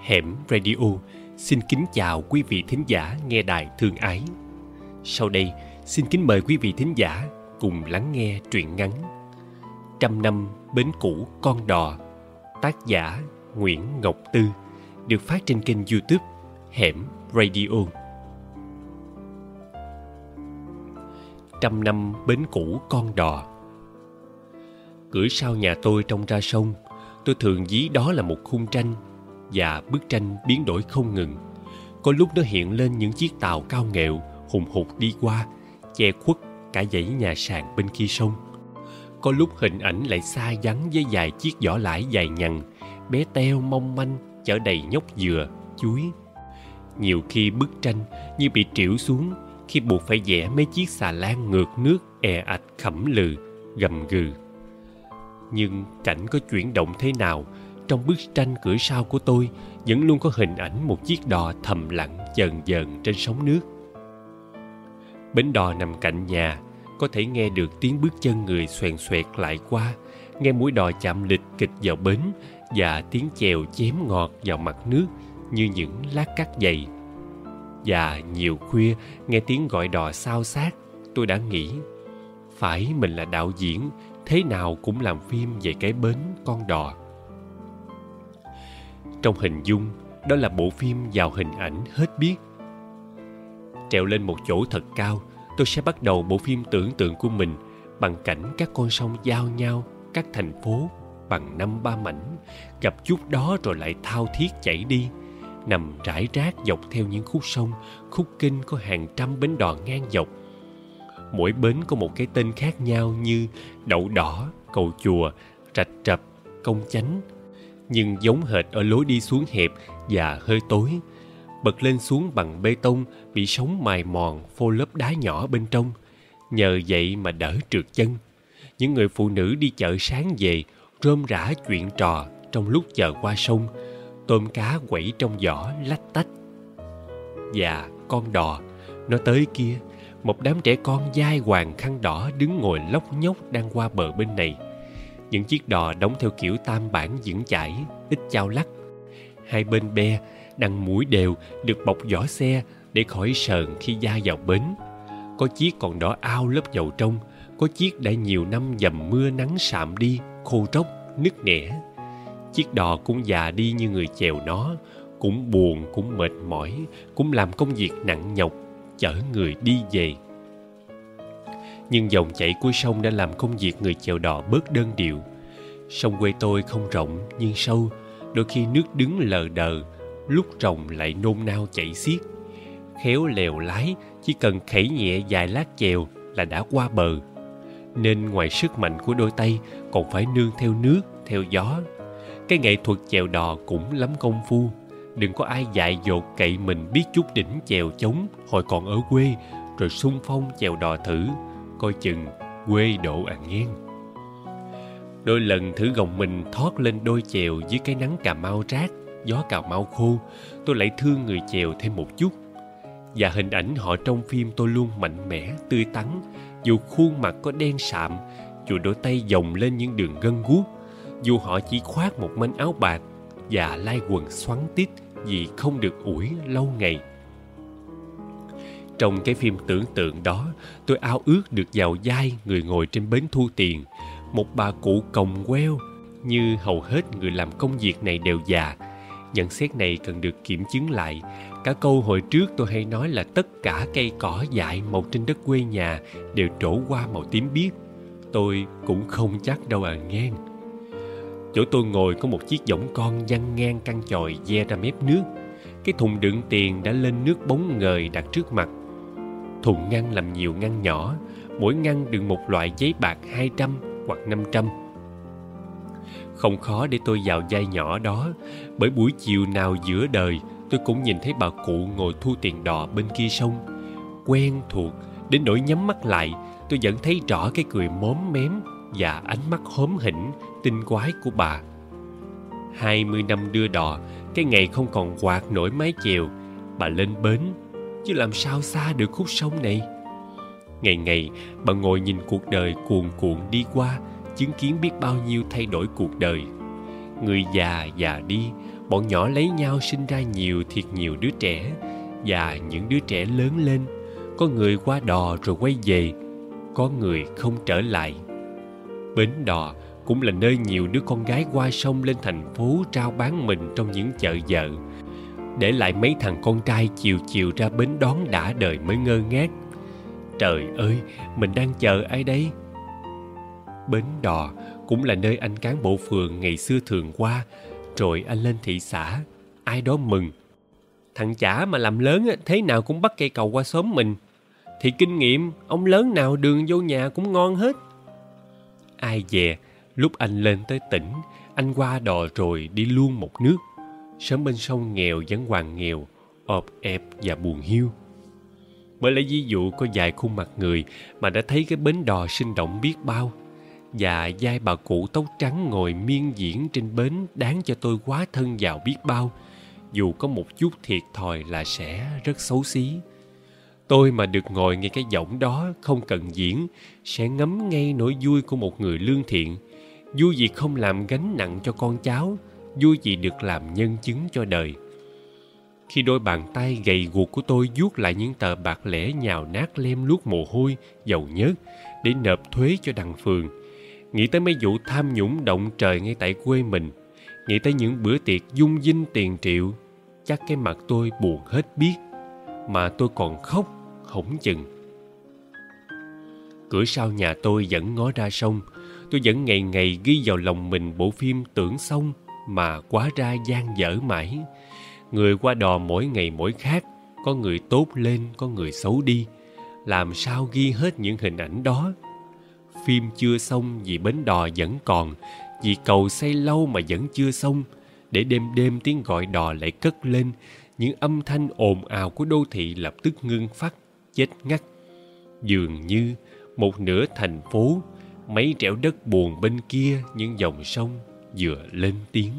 Hẻm Radio. Xin kính chào quý vị thính giả nghe đài thương ái. Sau đây, xin kính mời quý vị thính giả cùng lắng nghe truyện ngắn Trăm năm bến cũ con đò Tác giả Nguyễn Ngọc Tư Được phát trên kênh youtube Hẻm Radio. Trăm năm bến cũ con đò. Cửa sau nhà tôi trông ra sông Tôi thường dí đó là một khung tranh và bức tranh biến đổi không ngừng. Có lúc nó hiện lên những chiếc tàu cao nghẹo Hùng hục đi qua, Che khuất cả dãy nhà sàn bên kia sông. Có lúc hình ảnh lại xa vắng với vài chiếc vỏ lãi dài nhằn bé teo mong manh chở đầy nhóc dừa, chuối. Nhiều khi bức tranh như bị trĩu xuống khi buộc phải vẽ mấy chiếc xà lan ngược nước e ạch khẩm lừ, gầm gừ. Nhưng cảnh có chuyển động thế nào trong bức tranh cửa sau của tôi vẫn luôn có hình ảnh một chiếc đò thầm lặng dần dần trên sóng nước. Bến đò nằm cạnh nhà, có thể nghe được tiếng bước chân người xoèn xoẹt lại qua, nghe mũi đò chạm lịch kịch vào bến và tiếng chèo chém ngọt vào mặt nước như những lát cắt dày. Và nhiều khuya, nghe tiếng gọi đò sao sát tôi đã nghĩ, phải mình là đạo diễn, thế nào cũng làm phim về cái bến con đò trong hình dung, đó là bộ phim vào hình ảnh hết biết. Trèo lên một chỗ thật cao, tôi sẽ bắt đầu bộ phim tưởng tượng của mình bằng cảnh các con sông giao nhau, các thành phố bằng năm ba mảnh, gặp chút đó rồi lại thao thiết chảy đi, nằm rải rác dọc theo những khúc sông, khúc kinh có hàng trăm bến đò ngang dọc. Mỗi bến có một cái tên khác nhau như đậu đỏ, cầu chùa, rạch trập công chánh nhưng giống hệt ở lối đi xuống hẹp và hơi tối. Bật lên xuống bằng bê tông bị sóng mài mòn phô lớp đá nhỏ bên trong. Nhờ vậy mà đỡ trượt chân. Những người phụ nữ đi chợ sáng về, rôm rã chuyện trò trong lúc chờ qua sông. Tôm cá quẩy trong giỏ lách tách. Và con đò, nó tới kia. Một đám trẻ con dai hoàng khăn đỏ đứng ngồi lóc nhóc đang qua bờ bên này những chiếc đò đóng theo kiểu tam bản vững chãi ít chao lắc. Hai bên be đằng mũi đều được bọc vỏ xe để khỏi sờn khi ra vào bến. Có chiếc còn đỏ ao lớp dầu trong, có chiếc đã nhiều năm dầm mưa nắng sạm đi, khô tróc nứt nẻ. Chiếc đò cũng già đi như người chèo nó, cũng buồn, cũng mệt mỏi, cũng làm công việc nặng nhọc, chở người đi về nhưng dòng chảy của sông đã làm công việc người chèo đò bớt đơn điệu. Sông quê tôi không rộng, nhưng sâu, đôi khi nước đứng lờ đờ, lúc rồng lại nôn nao chảy xiết. Khéo lèo lái, chỉ cần khẩy nhẹ vài lát chèo là đã qua bờ. Nên ngoài sức mạnh của đôi tay, còn phải nương theo nước, theo gió. Cái nghệ thuật chèo đò cũng lắm công phu. Đừng có ai dại dột cậy mình biết chút đỉnh chèo chống, hồi còn ở quê, rồi sung phong chèo đò thử coi chừng quê độ à nghiêng. Đôi lần thử gồng mình thoát lên đôi chèo dưới cái nắng cà mau rát gió cà mau khô, tôi lại thương người chèo thêm một chút. Và hình ảnh họ trong phim tôi luôn mạnh mẽ, tươi tắn, dù khuôn mặt có đen sạm, dù đôi tay dòng lên những đường gân guốc, dù họ chỉ khoác một manh áo bạc và lai quần xoắn tít vì không được ủi lâu ngày trong cái phim tưởng tượng đó, tôi ao ước được vào vai người ngồi trên bến thu tiền, một bà cụ còng queo như hầu hết người làm công việc này đều già. Nhận xét này cần được kiểm chứng lại. Cả câu hồi trước tôi hay nói là tất cả cây cỏ dại mọc trên đất quê nhà đều trổ qua màu tím biếc. Tôi cũng không chắc đâu à ngang chỗ tôi ngồi có một chiếc võng con văng ngang căn chòi ve ra mép nước. Cái thùng đựng tiền đã lên nước bóng ngời đặt trước mặt thùng ngăn làm nhiều ngăn nhỏ, mỗi ngăn đựng một loại giấy bạc hai trăm hoặc năm trăm. Không khó để tôi vào vai nhỏ đó, bởi buổi chiều nào giữa đời, tôi cũng nhìn thấy bà cụ ngồi thu tiền đò bên kia sông. Quen thuộc, đến nỗi nhắm mắt lại, tôi vẫn thấy rõ cái cười móm mém và ánh mắt hóm hỉnh, tinh quái của bà. Hai mươi năm đưa đò, cái ngày không còn quạt nổi mái chèo, bà lên bến chứ làm sao xa được khúc sông này? Ngày ngày, bà ngồi nhìn cuộc đời cuồn cuộn đi qua, chứng kiến biết bao nhiêu thay đổi cuộc đời. Người già già đi, bọn nhỏ lấy nhau sinh ra nhiều thiệt nhiều đứa trẻ, và những đứa trẻ lớn lên. Có người qua đò rồi quay về, có người không trở lại. Bến đò cũng là nơi nhiều đứa con gái qua sông lên thành phố trao bán mình trong những chợ vợ để lại mấy thằng con trai chiều chiều ra bến đón đã đời mới ngơ ngác. Trời ơi, mình đang chờ ai đây? Bến đò cũng là nơi anh cán bộ phường ngày xưa thường qua. Rồi anh lên thị xã, ai đó mừng. Thằng chả mà làm lớn thế nào cũng bắt cây cầu qua xóm mình. Thì kinh nghiệm, ông lớn nào đường vô nhà cũng ngon hết. Ai dè lúc anh lên tới tỉnh, anh qua đò rồi đi luôn một nước sống bên sông nghèo vẫn hoàng nghèo, ọp ẹp và buồn hiu. Bởi lẽ ví dụ có vài khuôn mặt người mà đã thấy cái bến đò sinh động biết bao và vai bà cụ tóc trắng ngồi miên diễn trên bến đáng cho tôi quá thân vào biết bao. Dù có một chút thiệt thòi là sẽ rất xấu xí. Tôi mà được ngồi nghe cái giọng đó không cần diễn, sẽ ngấm ngay nỗi vui của một người lương thiện. Vui vì không làm gánh nặng cho con cháu vui vì được làm nhân chứng cho đời. Khi đôi bàn tay gầy guộc của tôi vuốt lại những tờ bạc lẻ nhào nát lem luốc mồ hôi, dầu nhớt, để nộp thuế cho đằng phường. Nghĩ tới mấy vụ tham nhũng động trời ngay tại quê mình, nghĩ tới những bữa tiệc dung dinh tiền triệu, chắc cái mặt tôi buồn hết biết, mà tôi còn khóc, hổng chừng. Cửa sau nhà tôi vẫn ngó ra sông, tôi vẫn ngày ngày ghi vào lòng mình bộ phim tưởng xong mà quá ra gian dở mãi. Người qua đò mỗi ngày mỗi khác, có người tốt lên, có người xấu đi. Làm sao ghi hết những hình ảnh đó? Phim chưa xong vì bến đò vẫn còn, vì cầu xây lâu mà vẫn chưa xong. Để đêm đêm tiếng gọi đò lại cất lên, những âm thanh ồn ào của đô thị lập tức ngưng phát, chết ngắt. Dường như một nửa thành phố, mấy trẻo đất buồn bên kia, những dòng sông vừa lên tiếng.